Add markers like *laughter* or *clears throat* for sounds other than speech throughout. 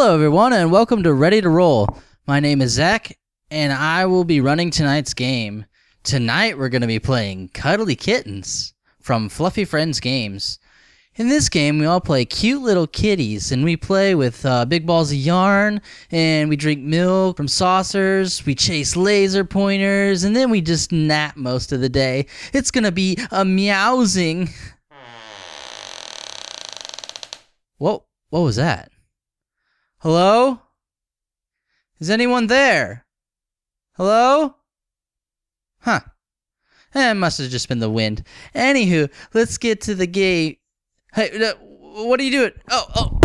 Hello, everyone, and welcome to Ready to Roll. My name is Zach, and I will be running tonight's game. Tonight, we're going to be playing Cuddly Kittens from Fluffy Friends Games. In this game, we all play cute little kitties, and we play with uh, big balls of yarn, and we drink milk from saucers, we chase laser pointers, and then we just nap most of the day. It's going to be a meowsing. What, what was that? Hello? Is anyone there? Hello? Huh. Eh, it must have just been the wind. Anywho, let's get to the gate. Hey, what are you doing? Oh, oh.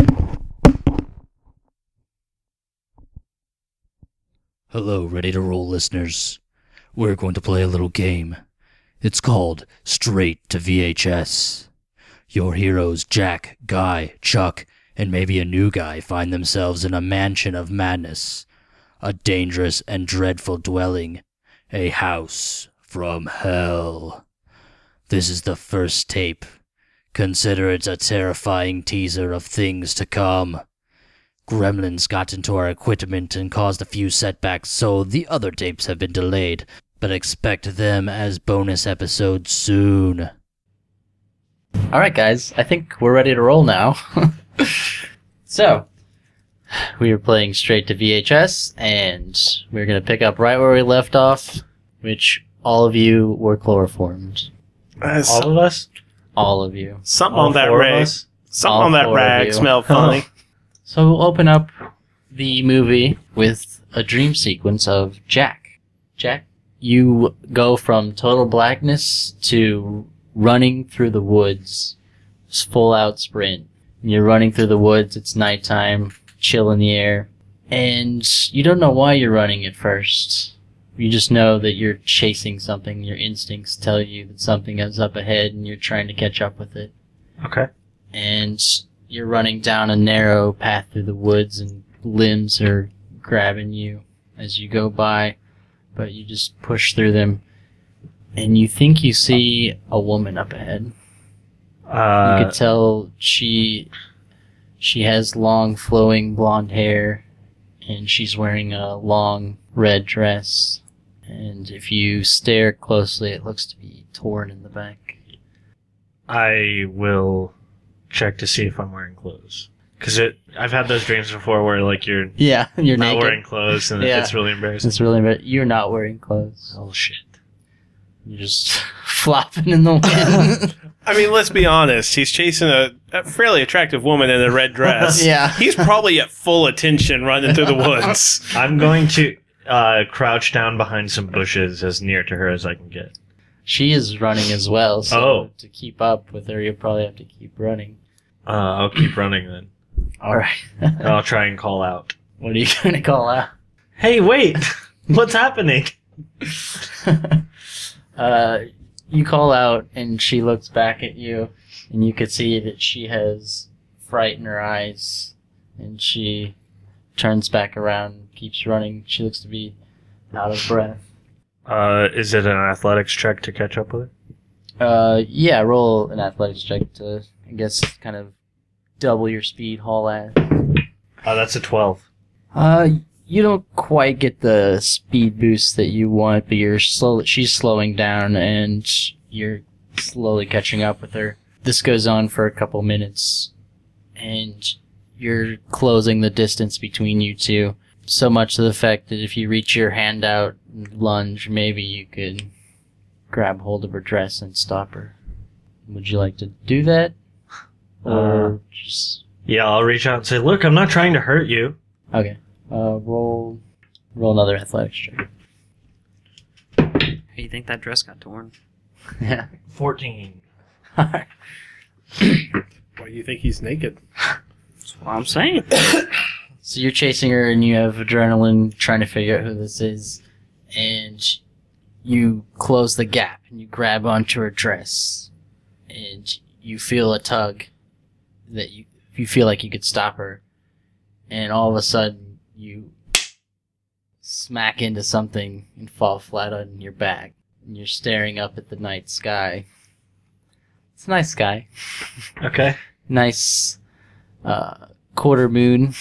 Hello, ready to roll listeners. We're going to play a little game. It's called Straight to VHS. Your heroes, Jack, Guy, Chuck, and maybe a new guy, find themselves in a mansion of madness. A dangerous and dreadful dwelling. A house from hell. This is the first tape. Consider it a terrifying teaser of things to come. Gremlins got into our equipment and caused a few setbacks, so the other tapes have been delayed, but expect them as bonus episodes soon. All right, guys. I think we're ready to roll now. *laughs* so, we were playing straight to VHS, and we're going to pick up right where we left off, which all of you were chloroformed. Uh, All of us? All of you. something All on that four of rag. Something All on that rag smelled *laughs* funny. So we'll open up the movie with a dream sequence of Jack. Jack, you go from total blackness to running through the woods, full out sprint. You're running through the woods, it's nighttime, chill in the air, and you don't know why you're running at first. You just know that you're chasing something. Your instincts tell you that something is up ahead and you're trying to catch up with it Okay. and you're running down a narrow path through the woods and limbs are grabbing you as you go by but you just push through them and you think you see a woman up ahead you Uh, could tell she she has long flowing blonde hair and she's wearing a long red dress and if you stare closely it looks to be torn in the back I will check to see if I'm wearing clothes. Cause it, I've had those dreams before where like you're *laughs* yeah you're not naked wearing clothes and Yeah. it's really embarrassing. it's really bad. you're not wearing clothes oh shit. You're just *laughs* flopping in the wind. *laughs* I mean, let's be honest. He's chasing a, a fairly attractive woman in a red *laughs* dress. Yeah. He's probably at full attention running through the woods. *laughs* I'm going to uh, crouch down behind some bushes as near to her as I can get. she is running as well, so Oh. to keep up with her, you'll probably have to keep running. Uh, I'll keep running then. All right. And I'll try and call out. *laughs* what are you going to call out? Hey, wait! What's happening? uh, you call out, and she looks back at you, and you could see that she has fright in her eyes, and she turns back around, keeps running. She looks to be out of breath. Uh, is it an athletics check to catch up with her? Uh, yeah, roll an athletics check to, I guess, kind of double your speed, haul ass. Uh, that's a 12. Uh, you don't quite get the speed boost that you want, but you're slow. She's slowing down, and you're slowly catching up with her. This goes on for a couple minutes, and you're closing the distance between you two. so much to the fact that if you reach your hand out and lunge, maybe you could grab hold of her dress and stop her. Would you like to do that? Uh, or just Yeah, I'll reach out and say, "Look, I'm not trying to hurt you." okay. Uh, roll, roll another athletics check. How you think that dress got torn? Yeah. *laughs* Fourteen. *coughs* Why do you think he's naked? That's what I'm saying. *coughs* So you're chasing her and you have adrenaline trying to figure out who this is. And you close the gap and you grab onto her dress. And you feel a tug that you, you feel like you could stop her. And all of a sudden you smack into something and fall flat on your back. And you're staring up at the night sky. It's a nice sky *laughs* Okay. nice uh, quarter moon,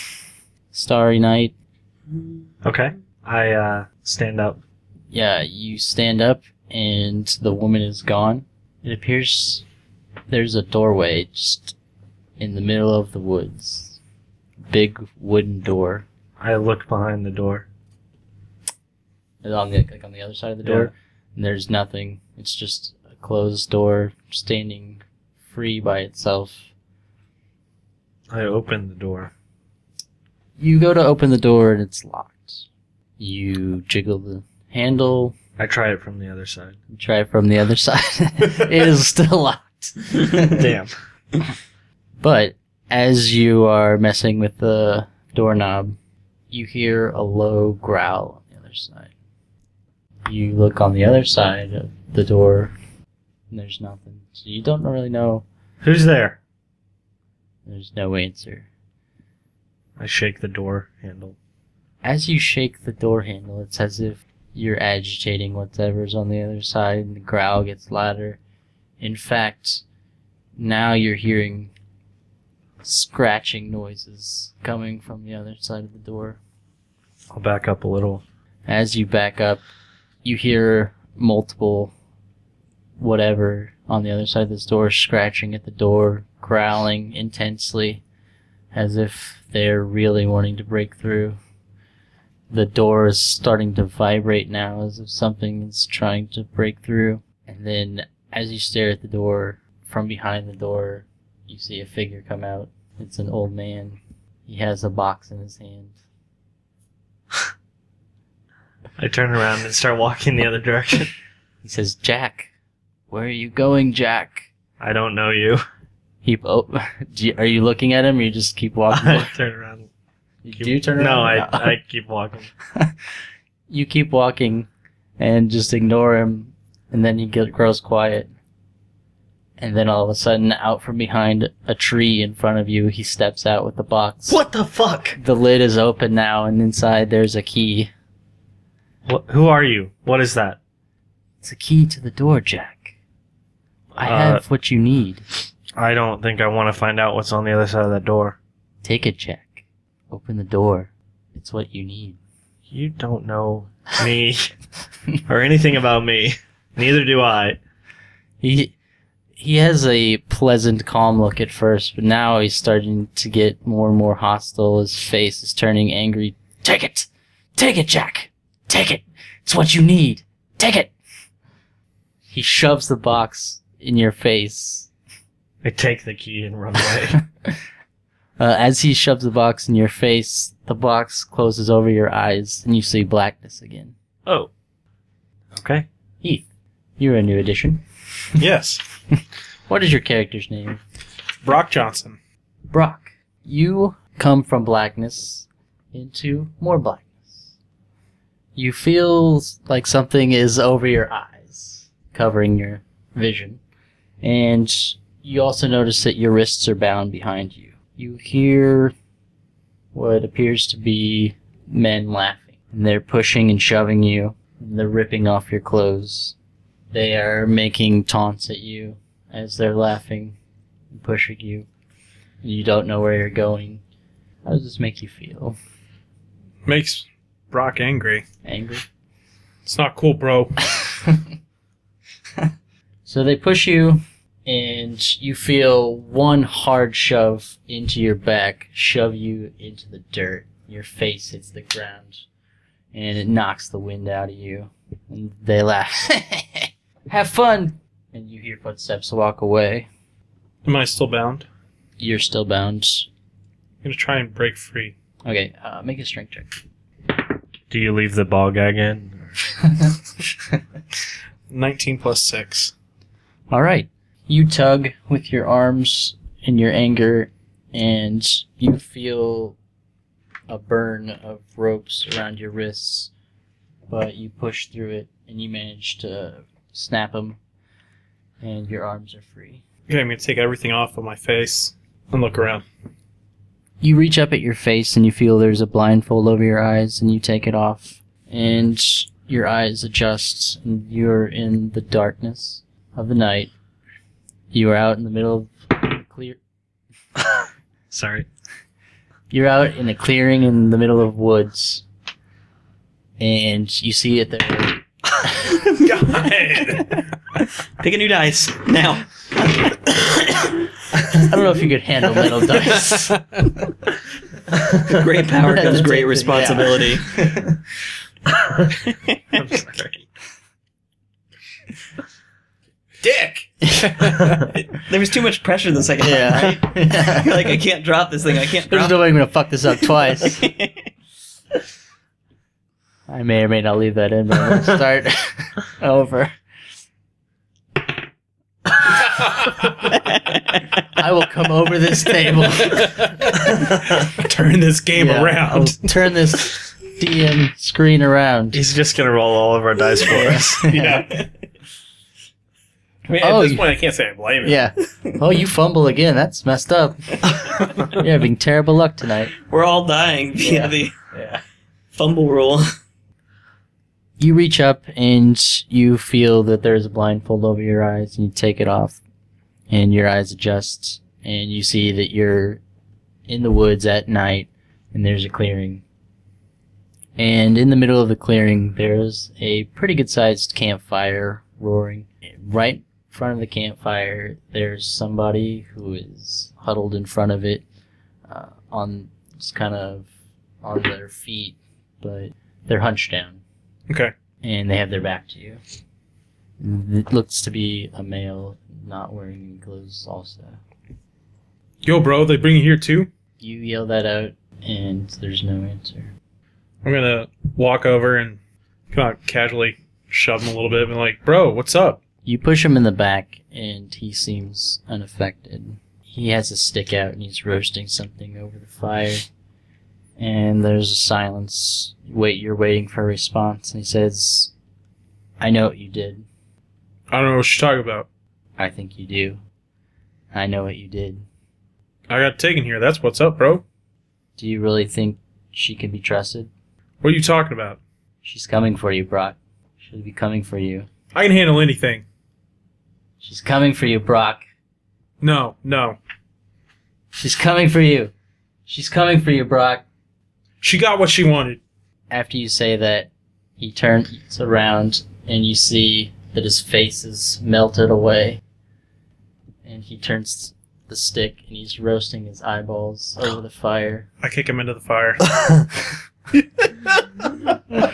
starry night. Okay. I uh, stand up. Yeah, you stand up and the woman is gone. It appears there's a doorway just in the middle of the woods. Big wooden door. I look behind the door. On the like on the other side of the door. And there's nothing. It's just a closed door standing free by itself. I open the door. You go to open the door and it's locked. You jiggle the handle, I try it from the other side. try it from the other side. *laughs* it is still locked. *laughs* Damn. But as you are messing with the doorknob, you hear a low growl on the other side. You look on the other side of the door, and there's nothing. So you don't really know. Who's there? There's no answer. I shake the door handle. As you shake the door handle, it's as if you're agitating whatever's on the other side, and the growl gets louder. In fact, now you're hearing scratching noises coming from the other side of the door. I'll back up a little. As you back up, you hear multiple whatever on the other side of this door scratching at the door, growling intensely, as if they're really wanting to break through. The door is starting to vibrate now as if something is trying to break through. And then, as you stare at the door, from behind the door, you see a figure come out. It's an old man. He has a box in his hand. I turn around and start walking the other direction. He says, Jack, where are you going, Jack? I don't know you. He, oh, *laughs* you, are you looking at him or you just keep walking? I turn around. You do you turn around? No, I, I keep walking. *laughs* you keep walking and just ignore him, and then he get, grows quiet. And then all of a sudden, out from behind a tree in front of you, he steps out with the box. What the fuck? The lid is open now, and inside there's a key. What, who are you? What is that? It's a key to the door, Jack. I Uh, have what you need. I don't think I want to find out what's on the other side of that door. Take it, Jack. Open the door. It's what you need. You don't know me *laughs* or anything about me. Neither do I. He he has a pleasant, calm look at first, but now he's starting to get more and more hostile. His face is turning angry. Take it, take it, Jack. Take it. It's what you need. Take it. He shoves the box in your face. I take the key and run away. *laughs* Uh, as he shoves the box in your face, the box closes over your eyes, and you see blackness again. oh. Okay. Heath, you're a new addition. Yes. *laughs* *laughs* What is your character's name? Brock Johnson. Brock, you come from blackness into more blackness. You feel like something is over your eyes, covering your vision. And you also notice that your wrists are bound behind you. You hear what appears to be men laughing. And they're pushing and shoving you. And they're ripping off your clothes. They are making taunts at you as they're laughing and pushing you. And you don't know where you're going. How does this make you feel? Makes Brock angry. Angry? It's not cool, bro. *laughs* So they push you, and you feel one hard shove into your back, shove you into the dirt. Your face hits the ground, and it knocks the wind out of you. And they laugh. *laughs* Have fun! And you hear footsteps walk away. Am I still bound? You're still bound. I'm gonna try and break free. Okay, uh, make a strength check. Do you leave the ball gag in? *laughs* 19 plus 6. All right. You tug with your arms in your anger, and you feel a burn of ropes around your wrists, but you push through it and you manage to snap them, and your arms are free. Okay, I'm gonna take everything off of my face and look around. You reach up at your face and you feel there's a blindfold over your eyes, and you take it off, and your eyes adjust, and you're in the darkness of the night. You are out in the middle of the clear. *laughs* Sorry. You're out in a clearing in the middle of woods, and you see it there. *laughs* God! Pick a new dice now. I don't know if you could handle metal *laughs* dice. Great power comes great responsibility. *laughs* I'm sorry. Dick! *laughs* there was too much pressure the second Yeah. time. Right? Like I can't drop this thing. I can't There's drop. no way I'm gonna fuck this up twice. I may or may not leave that in, but I'm gonna *laughs* start over. I will come over this table. *laughs* Turn this game Yeah, I'll around. turn this DM screen around. He's just gonna roll all of our dice for us. *laughs* yeah. I mean, Oh, at this you- point, I can't say I blame him. Yeah. Oh, you fumble again. That's messed up. You're having terrible luck tonight. We're all dying via Yeah. the Yeah. fumble rule. You reach up and you feel that there's a blindfold over your eyes, and you take it off, and your eyes adjust, and you see that you're in the woods at night, and there's a clearing. And in the middle of the clearing, there's a pretty good sized campfire roaring. Right in front of the campfire, there's somebody who is huddled in front of it, uh, on just kind of on their feet, but they're hunched down Okay. and they have their back to you. It looks to be a male not wearing any clothes also. Yo, bro, they bring you here too? You yell that out and there's no answer. I'm gonna walk over and kind of casually shove him a little bit and be like, bro, what's up? You push him in the back and he seems unaffected. He has a stick out and he's roasting something over the fire. And there's a silence. Wait, you're waiting for a response and he says, I know what you did. I don't know what you're talking about. I think you do. I know what you did. I got taken here. That's what's up, bro. Do you really think she can be trusted? What are you talking about? She's coming for you, Brock. She'll be coming for you. I can handle anything. She's coming for you, Brock. No, no. She's coming for you. She's coming for you, Brock. She got what she wanted. After you say that, he turns around and you see that his face is melted away. And he turns the stick and he's roasting his eyeballs over the fire. I kick him into the fire. *laughs*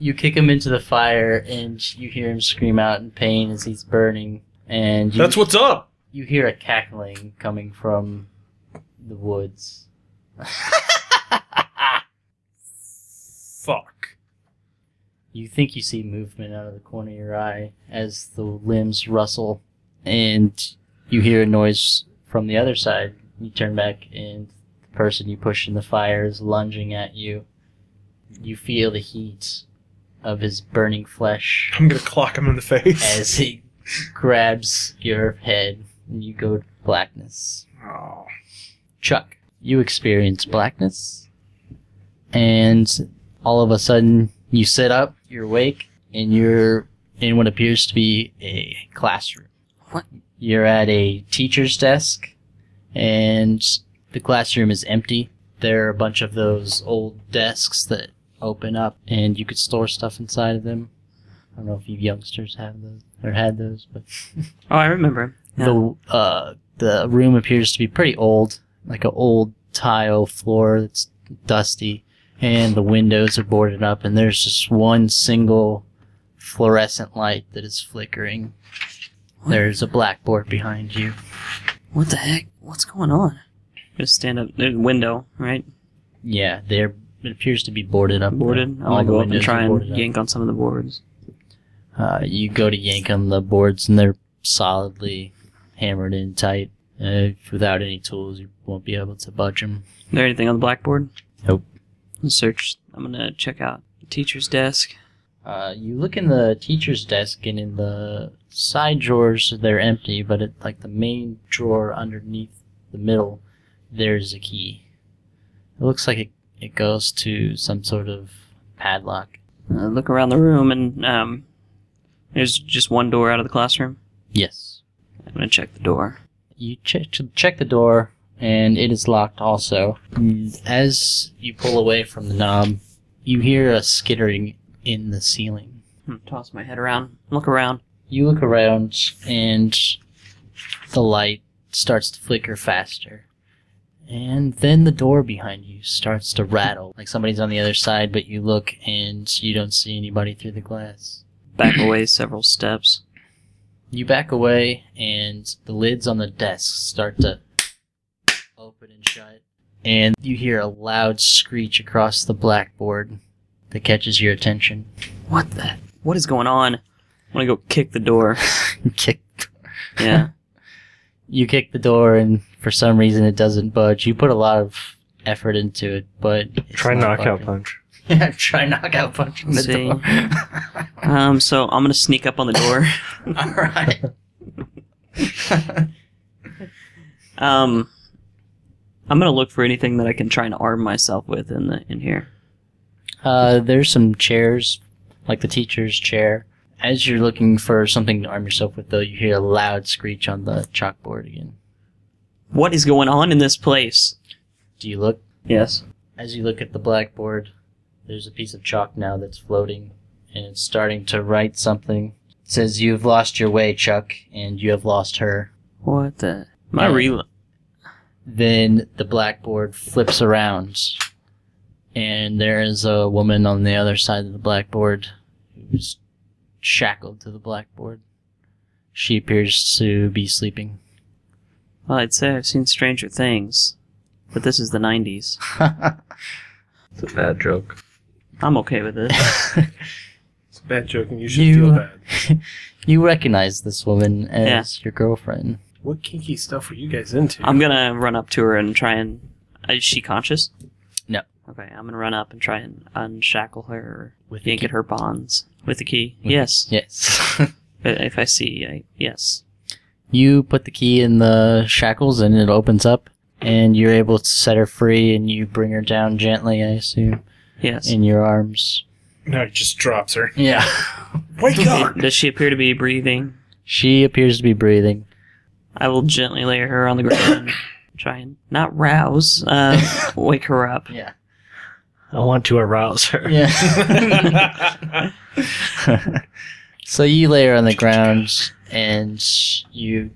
You kick him into the fire and you hear him scream out in pain as he's burning. And you, That's what's up. you hear a cackling coming from the woods. *laughs* Fuck. You think you see movement out of the corner of your eye as the limbs rustle, and you hear a noise from the other side. You turn back, and the person you push in the fire is lunging at you. You feel the heat of his burning flesh I'm gonna clock him in the face. as he grabs your head, and you go to blackness. Oh. Chuck, you experience blackness, and all of a sudden you sit up, you're awake, and you're in what appears to be a classroom. What? You're at a teacher's desk, and the classroom is empty. There are a bunch of those old desks that open up, and you could store stuff inside of them. I don't know if you youngsters have those or had those, but *laughs* Oh, I remember. Yeah. the uh, the room appears to be pretty old, like an old tile floor that's dusty, and the windows are boarded up, and there's just one single fluorescent light that is flickering. There's a blackboard behind you. What the heck? What's going on? Just stand up. There's a window, right? Yeah, there it appears to be boarded up. Boarded. I'm All gonna go up and try and boarded up. yank on some of the boards. Uh, you go to yank on the boards, and they're solidly hammered in tight. Uh, without any tools, you won't be able to budge them. Is there anything on the blackboard? Nope. Search. I'm gonna check out the teacher's desk. Uh, you look in the teacher's desk, and in the side drawers, they're empty, but at like the main drawer underneath the middle, there's a key. It looks like it, it goes to some sort of padlock. Uh, look around the room, and um, there's just one door out of the classroom. Yes. I'm gonna check the door. You check, check the door, and it is locked also. As you pull away from the knob, you hear a skittering in the ceiling. Hmm, toss my head around. Look around. You look around, and the light starts to flicker faster. And then the door behind you starts to rattle, like somebody's on the other side, but you look and you don't see anybody through the glass. Back away several steps. You back away, and the lids on the desk start to open and shut. And you hear a loud screech across the blackboard that catches your attention. What the? What is going on? I want to go kick the door. You *laughs* kick, Yeah. *laughs* you kick the door, and for some reason it doesn't budge. You put a lot of effort into it, but it's Try not knockout budging. punch. *laughs* Yeah, try knockout punching the See. door. Um. So I'm gonna sneak up on the door. All right. Um. I'm gonna look for anything that I can try and arm myself with in the in here. Uh, there's some chairs, like the teacher's chair. As you're looking for something to arm yourself with, though, you hear a loud screech on the chalkboard again. What is going on in this place? Do you look? Yes. As you look at the blackboard, there's a piece of chalk now that's floating, and it's starting to write something. It says, "You've lost your way, Chuck, and you have lost her." What the? My Yeah. real. Then the blackboard flips around, and there is a woman on the other side of the blackboard who's shackled to the blackboard. She appears to be sleeping. Well, I'd say I've seen stranger things, but this is the '90s. *laughs* It's a bad joke. I'm okay with it. *laughs* It's a bad joke, and you should You- feel *laughs* bad. you recognize this woman as your girlfriend. What kinky stuff were you guys into? I'm gonna run up to her and try and. Is she conscious? No. Okay, I'm gonna run up and try and unshackle her, With the yank key? at her bonds with the key. With the- yes. Yes. *laughs* But If I see, I, yes. you put the key in the shackles and it opens up, and you're able to set her free, and you bring her down gently, I assume, Yes. in your arms. No, he just drops her. Yeah. *laughs* Wake up! Does she appear to be breathing? she appears to be breathing. I will gently lay her on the ground and *coughs* try and not rouse, uh, *laughs* wake her up. Yeah. I want to arouse her. Yeah. *laughs* so you lay her on the ground and you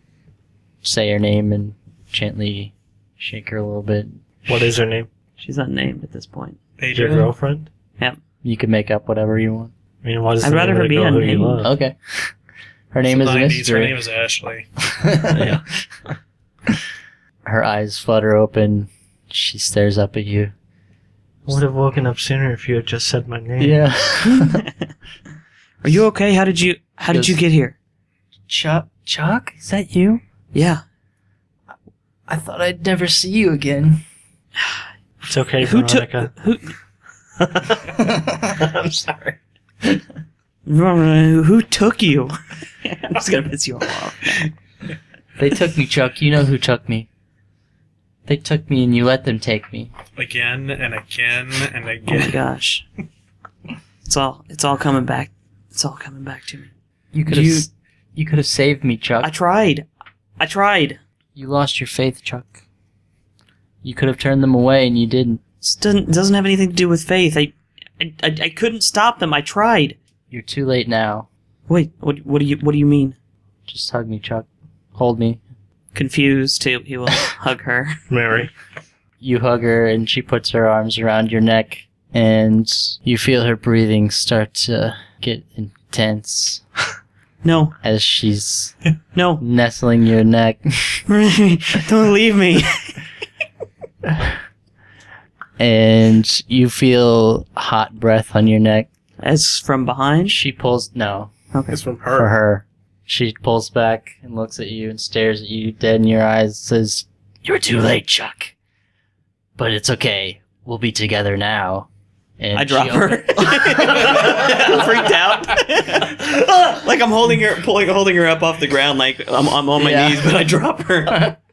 say her name and gently shake her a little bit. What is her name? She's unnamed at this point. Your Adrian. girlfriend? You can make up whatever you want. I mean, what is I'd rather her be girl who you unnamed. Okay. Her name is a 90s, Her name is Ashley. *laughs* Yeah. *laughs* Her eyes flutter open. She stares up at you. I would have woken up sooner if you had just said my name. Yeah. *laughs* Are you okay? How did you How did you get here? Chuck? Chuck? Is that you? Yeah. I thought I'd never see you again. *sighs* It's okay, Who took Veronica. who I'm sorry. Who took you? *laughs* I'm just gonna piss you all off. They took me, Chuck. You know who took me. They took me and you let them take me. Again and again and again. Oh my again. gosh. It's all it's all coming back. It's all coming back to me. You could have You- you could have saved me, Chuck. I tried. I tried. you lost your faith, Chuck. You could have turned them away and you didn't. This doesn't it doesn't have anything to do with faith. I I, I, I couldn't stop them. I tried. You're too late now. Wait, what what do you what do you mean? Just hug me, Chuck. Hold me. Confused, he, he will *laughs* hug her. Mary. you hug her and she puts her arms around your neck and you feel her breathing start to get intense *laughs* No, as she's *laughs* no, nestling your neck. don't leave me. and you feel hot breath on your neck. As from behind. She pulls no Okay. It's from her. for her. her. She pulls back and looks at you and stares at you dead in your eyes. Says, "You're too late, Chuck. But it's okay. We'll be together now." And I she drop her. open- *laughs* Freaked out. *laughs* like I'm holding her, pulling, holding her up off the ground. Like I'm, I'm on my Yeah. knees, but I drop her. *laughs*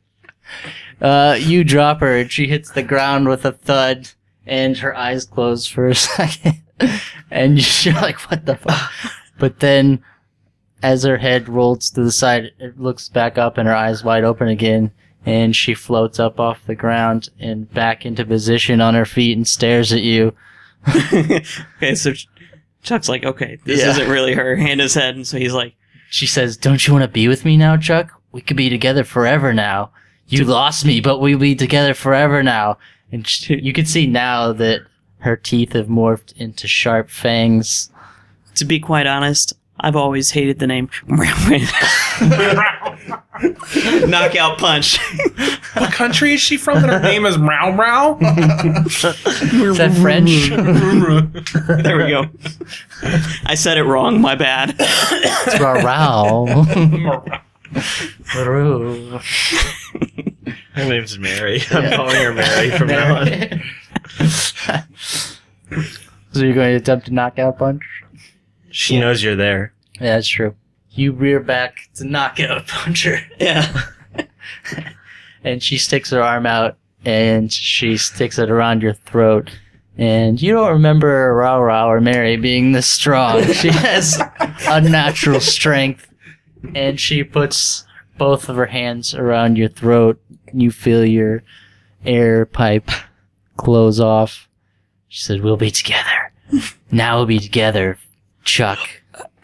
Uh, you drop her and she hits the ground with a thud, and her eyes close for a second, *laughs* and *laughs* you're like, "What the fuck?" But then, as her head rolls to the side, it looks back up, and her eyes wide open again, and she floats up off the ground and back into position on her feet and stares at you. *laughs* okay, so Chuck's like, okay, this Yeah. isn't really her. Hand his head, and so he's like, She says, "Don't you want to be with me now, Chuck? We could be together forever now. You lost me, but we'll be together forever now." And sh you can see now that her teeth have morphed into sharp fangs. to be quite honest, I've always hated the name. *laughs* *laughs* Knockout punch. What country is she from? That her name is Meow Meow. *laughs* Is that French? there we go. I said it wrong. My bad. It's Rao. Roo. Her name's Mary. I'm calling her Mary from now on. *laughs* so you're going to attempt to knock out punch? She knows you're there. Yeah, that's true. You rear back to knock out punch her. Yeah. *laughs* and she sticks her arm out and she sticks it around your throat. And you don't remember Rao Rao or Mary being this strong. *laughs* She has unnatural strength. And she puts both of her hands around your throat. You feel your air pipe close off. She said, We'll be together. *laughs* Now we'll be together, Chuck.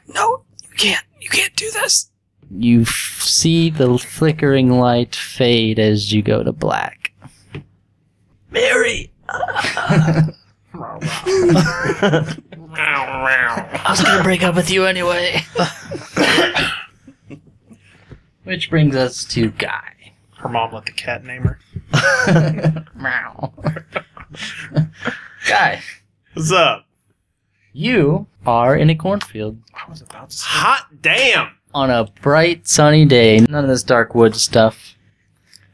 No, you can't. You can't do this. You f- see the flickering light fade as you go to black. Mary. *laughs* I was gonna break up with you anyway. *laughs* Which brings us to Guy. Her mom let the cat name her. Meow. *laughs* Guy, What's up? you are in a cornfield I was about to say. Hot damn! on a bright sunny day. None of this dark wood stuff.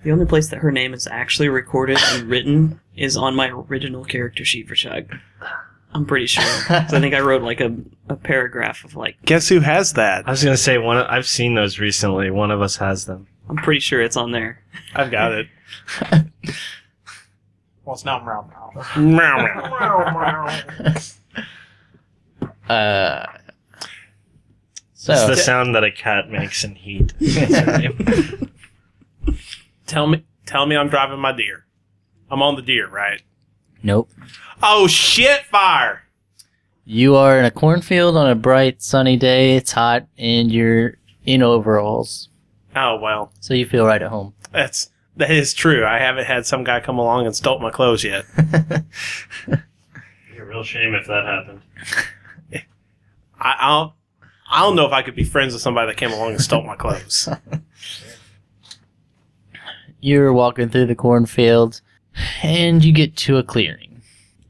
The only place that her name is actually recorded and *laughs* written is on my original character sheet for Chuck. I'm pretty sure. *laughs* 'Cause I think I wrote like a, a paragraph of like, Guess who has that? I was gonna say one. Of, I've seen those recently. One of us has them. I'm pretty sure it's on there. I've got it. *laughs* Well, it's not Meow Meow. Meow, meow. *laughs* Uh. So It's the sound that a cat makes in heat. That's her name. tell me, tell me, I'm driving my deer. I'm on the deer, right? nope. Oh shit! Fire! You are in a cornfield on a bright sunny day. It's hot, and you're in overalls, Oh well, so you feel right at home. that's that is true. I haven't had some guy come along and stole my clothes yet. *laughs* Be a real shame if that happened. *laughs* I, I don't, I don't know if I could be friends with somebody that came along and stole my clothes. *laughs* You're walking through the cornfield, and you get to a clearing.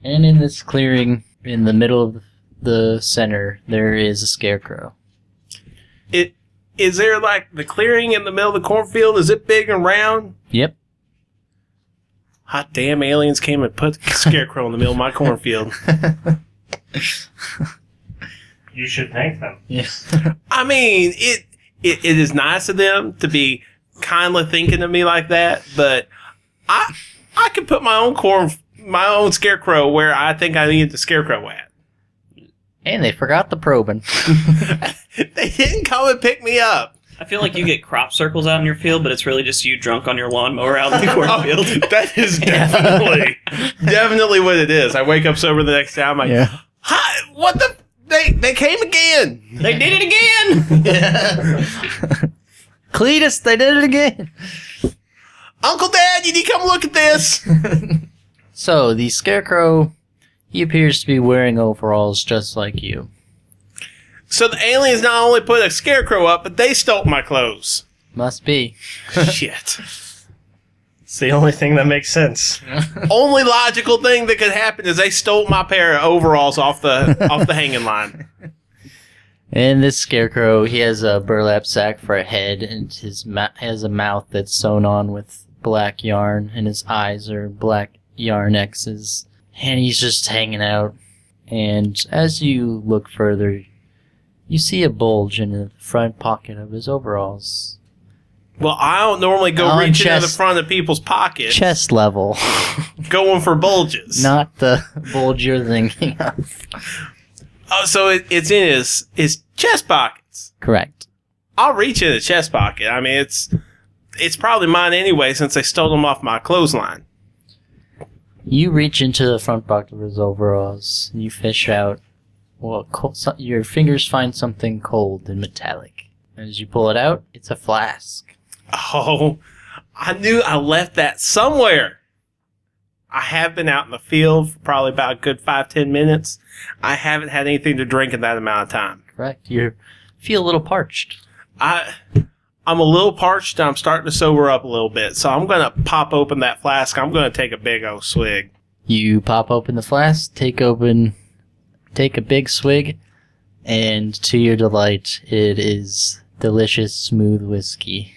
And in this clearing, in the middle of the center, there is a scarecrow. It is there like the clearing in the middle of the cornfield? Is it big and round? Yep. Hot damn! Aliens came and put a scarecrow in the middle of my cornfield. *laughs* You should thank them. Yeah. I mean, it, it it is nice of them to be kindly thinking of me like that, but I I could put my own corn my own scarecrow where I think I need the scarecrow at. And they forgot the probing. *laughs* *laughs* they didn't come and pick me up. I feel like you get crop circles out in your field, but it's really just you drunk on your lawnmower out in the *laughs* cornfield. that is definitely definitely what it is. I wake up sober the next day. I'm like, yeah. Hi, what the? They they came again. they did it again! yeah. Cletus, they did it again. Uncle Dad, you need to come look at this. So the scarecrow, he appears to be wearing overalls just like you. so the aliens not only put a scarecrow up, but they stole my clothes. Must be. *laughs* Shit. It's the only thing that makes sense. *laughs* Only logical thing that could happen is they stole my pair of overalls off the off the hanging line. And this scarecrow, he has a burlap sack for a head, and his ma- has a mouth that's sewn on with black yarn, and his eyes are black yarn X's. And he's just hanging out. And as you look further, you see a bulge in the front pocket of his overalls. Well, I don't normally go On reaching into the front of people's pockets, Chest level, *laughs* going for bulges. not the bulge you're thinking of. Oh, so it, it's in his his chest pockets. Correct. I'll reach in the chest pocket. I mean, it's it's probably mine anyway since they stole them off my clothesline. You reach into the front pocket of his overalls. And you fish out. Well, cold, so, your fingers find something cold and metallic. As you pull it out, it's a flask. Oh, I knew I left that somewhere. I have been out in the field for probably about a good five ten minutes. I haven't had anything to drink in that amount of time. Correct. You feel a little parched. I I'm a little parched. And I'm starting to sober up a little bit, so I'm gonna pop open that flask. I'm gonna take a big old swig. You pop open the flask, take open, take a big swig, and to your delight, it is delicious, smooth whiskey.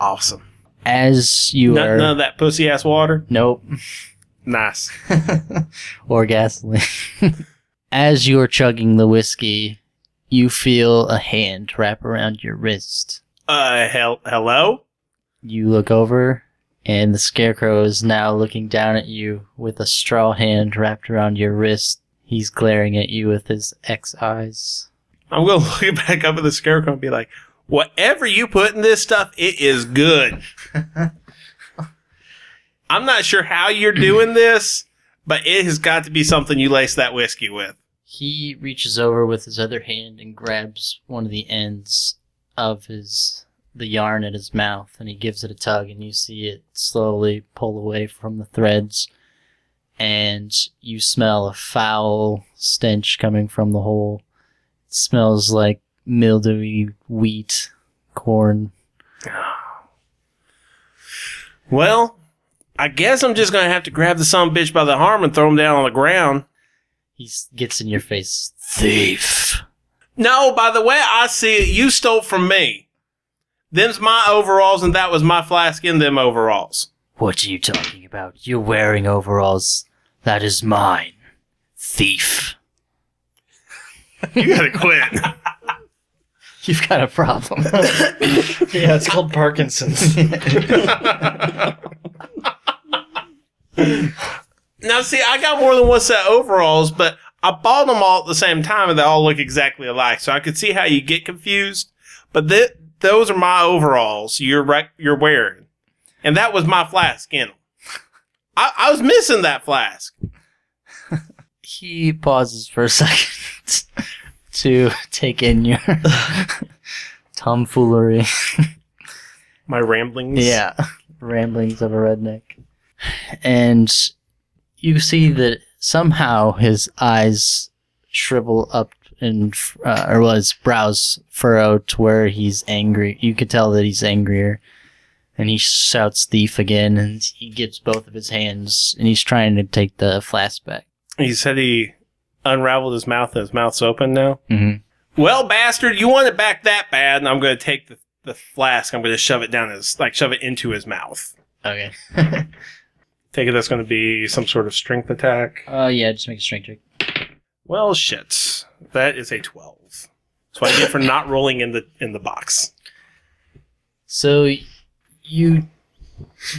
Awesome. As you None, are, none of that pussy ass water. nope, *laughs* Nice. *laughs* or gasoline. *laughs* As you're chugging the whiskey, you feel a hand wrap around your wrist. Uh, hell, hello. You look over, and the scarecrow is now looking down at you with a straw hand wrapped around your wrist. He's glaring at you with his X eyes. I'm gonna *laughs* look back up at the scarecrow and be like, "Whatever you put in this stuff, it is good." *laughs* I'm not sure how you're doing this, but it has got to be something you lace that whiskey with. He reaches over with his other hand and grabs one of the ends of his the yarn at his mouth and he gives it a tug and you see it slowly pull away from the threads and you smell a foul stench coming from the hole. It smells like mildewy wheat, corn. *sighs* Well, I guess I'm just gonna have to grab the son of bitch by the arm and throw him down on the ground. He gets in your face. Thief. No, by the way I see it, you stole from me. Them's my overalls, and that was my flask in them overalls. What are you talking about? You're wearing overalls. That is mine. Thief. You gotta quit. *laughs* You've got a problem. *laughs* yeah, it's called Parkinson's. *laughs* Now, see, I got more than one set of overalls, but I bought them all at the same time, and they all look exactly alike. So I could see how you get confused. But th- those are my overalls you're rec- you're wearing, and that was my flask in them. I-, I was missing that flask. *laughs* he pauses for a second *laughs* to take in your *laughs* tomfoolery. My ramblings. Yeah, ramblings of a redneck. And you see that somehow his eyes shrivel up and, uh, or well, his brows furrow to where he's angry. You could tell that he's angrier. And he shouts thief again, and he gives both of his hands, and he's trying to take the flask back. He said he unraveled his mouth, and his mouth's open now. Mm-hmm. Well, bastard, you want it back that bad, and I'm going to take the, the flask. I'm going to shove it down his, like, shove it into his mouth. Okay. *laughs* Take it that's going to be some sort of strength attack. uh, yeah, just make a strength check. Well, shit. That is a 12. That's what I get for not rolling in the in the box. So you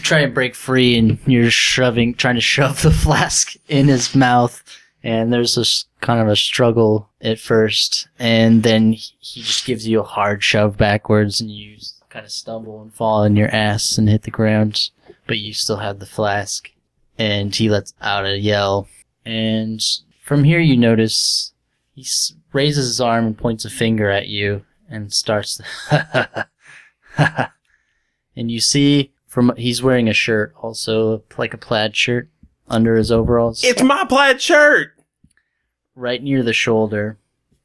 try and break free, and you're shoving, trying to shove the *laughs* flask in his mouth, and there's this kind of a struggle at first, and then he he just gives you a hard shove backwards, and you kind of stumble and fall on your ass and hit the ground, but you still have the flask, and he lets out a yell, and from here you notice he raises his arm and points a finger at you, and starts. *laughs* and you see From he's wearing a shirt, also like a plaid shirt under his overalls. It's my plaid shirt. right near the shoulder,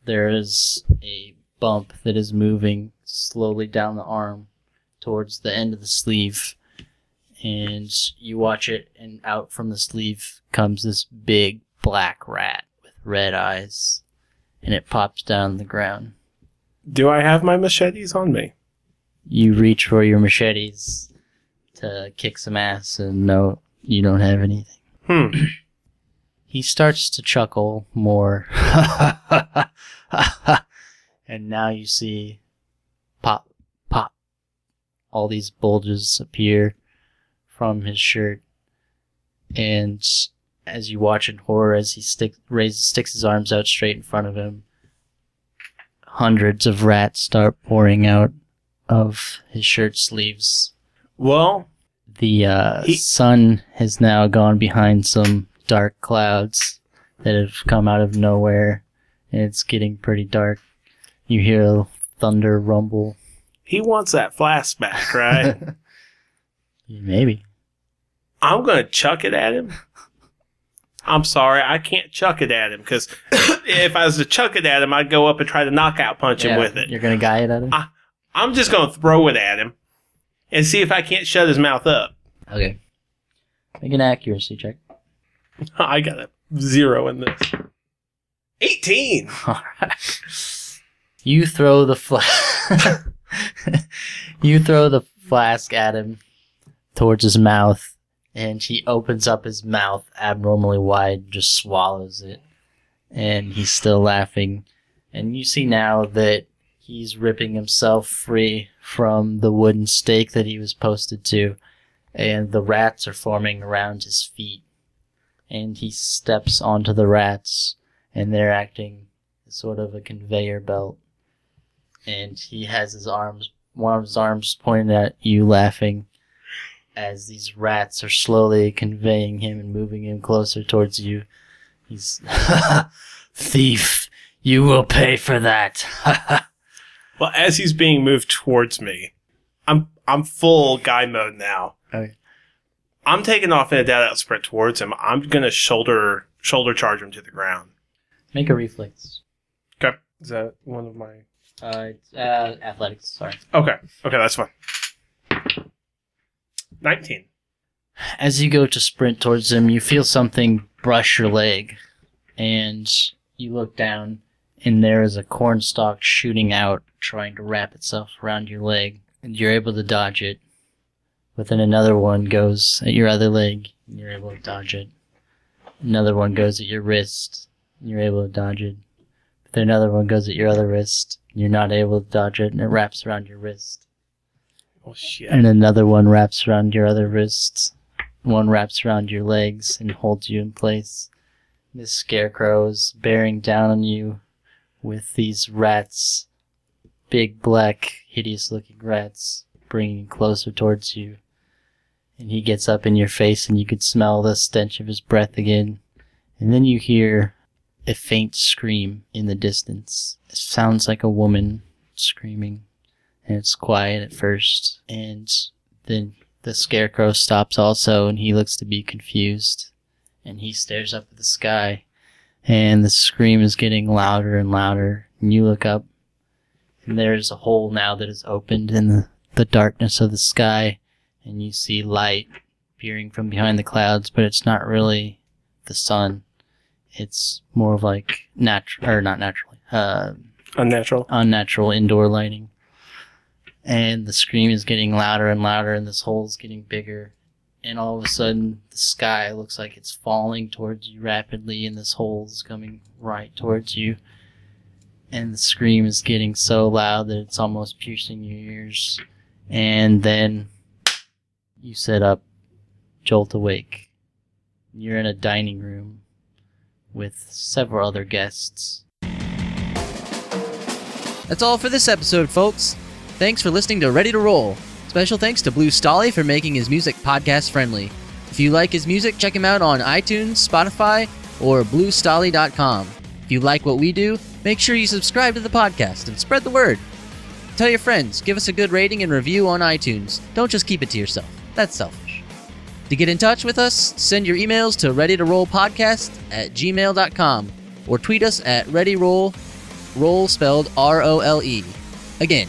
there is a bump that is moving slowly down the arm towards the end of the sleeve. And you watch it, and out from the sleeve comes this big black rat with red eyes. And it pops down the ground. Do I have my machetes on me? You reach for your machetes to kick some ass, and no, you don't have anything. Hmm. *clears throat* he starts to chuckle more. *laughs* and now you see pop, pop. All these bulges appear from his shirt. And as you watch in horror, as he stick, raises, sticks his arms out straight in front of him, hundreds of rats start pouring out of his shirt sleeves. Well, The uh, He- sun has now gone behind some dark clouds that have come out of nowhere, and it's getting pretty dark. You hear thunder rumble. he wants that flask back, right? *laughs* Maybe. I'm gonna chuck it at him. I'm sorry, I can't chuck it at him because *coughs* if I was to chuck it at him, I'd go up and try to knockout punch him with it. You're gonna guy it at him? I- I'm just gonna throw it at him and see if I can't shut his mouth up. Okay. Make an accuracy check. *laughs* I got a zero in this. 18. *laughs* Alright. You throw the flask. *laughs* you throw the flask at him towards his mouth, and he opens up his mouth abnormally wide, just swallows it, and he's still laughing. And you see now that he's ripping himself free from the wooden stake that he was posted to, and the rats are forming around his feet. And he steps onto the rats, and they're acting as sort of a conveyor belt. And he has his arms, one of his arms pointed at you, laughing, as these rats are slowly conveying him and moving him closer towards you. He's, *laughs* thief, you will pay for that. *laughs* Well, as he's being moved towards me, I'm I'm full guy mode now. Okay. I'm taking off in a dead out sprint towards him. I'm gonna shoulder shoulder charge him to the ground. Make a reflex. Okay. Is that one of my Uh, uh, athletics, sorry. Okay. Okay, that's fine. Nineteen. As you go to sprint towards him, you feel something brush your leg, and you look down, and there is a cornstalk shooting out, trying to wrap itself around your leg, and you're able to dodge it. But then another one goes at your other leg, and you're able to dodge it. Another one goes at your wrist, and you're able to dodge it. But then another one goes at your other wrist, and you're not able to dodge it, and it wraps around your wrist Oh shit. and another one wraps around your other wrists. One wraps around your legs and holds you in place. This scarecrow is bearing down on you with these rats, big black, hideous looking rats, bringing closer towards you. And he gets up in your face, and you could smell the stench of his breath again. And then you hear a faint scream in the distance. It sounds like a woman screaming and it's quiet at first, and then the scarecrow stops also, and he looks to be confused, and he stares up at the sky, and the scream is getting louder and louder, and you look up, and there's a hole now that is opened in the, the darkness of the sky, and you see light peering from behind the clouds, but it's not really the sun. It's more of like natural, or not naturally, uh, Unnatural. unnatural indoor lighting. And the scream is getting louder and louder, and this hole is getting bigger. And all of a sudden, the sky looks like it's falling towards you rapidly, and this hole is coming right towards you. And the scream is getting so loud that it's almost piercing your ears. And then you sit up, jolt awake. You're in a dining room with several other guests. That's all for this episode, folks. Thanks for listening to Ready to Role. Special thanks to Blue Stolly for making his music podcast friendly. If you like his music, check him out on iTunes, Spotify, or bluestolly.com. If you like what we do, make sure you subscribe to the podcast and spread the word. Tell your friends, give us a good rating and review on iTunes. Don't just keep it to yourself. That's selfish. To get in touch with us, send your emails to ready to roll podcast at gmail.com or tweet us at ready role, roll spelled R O L E. Again,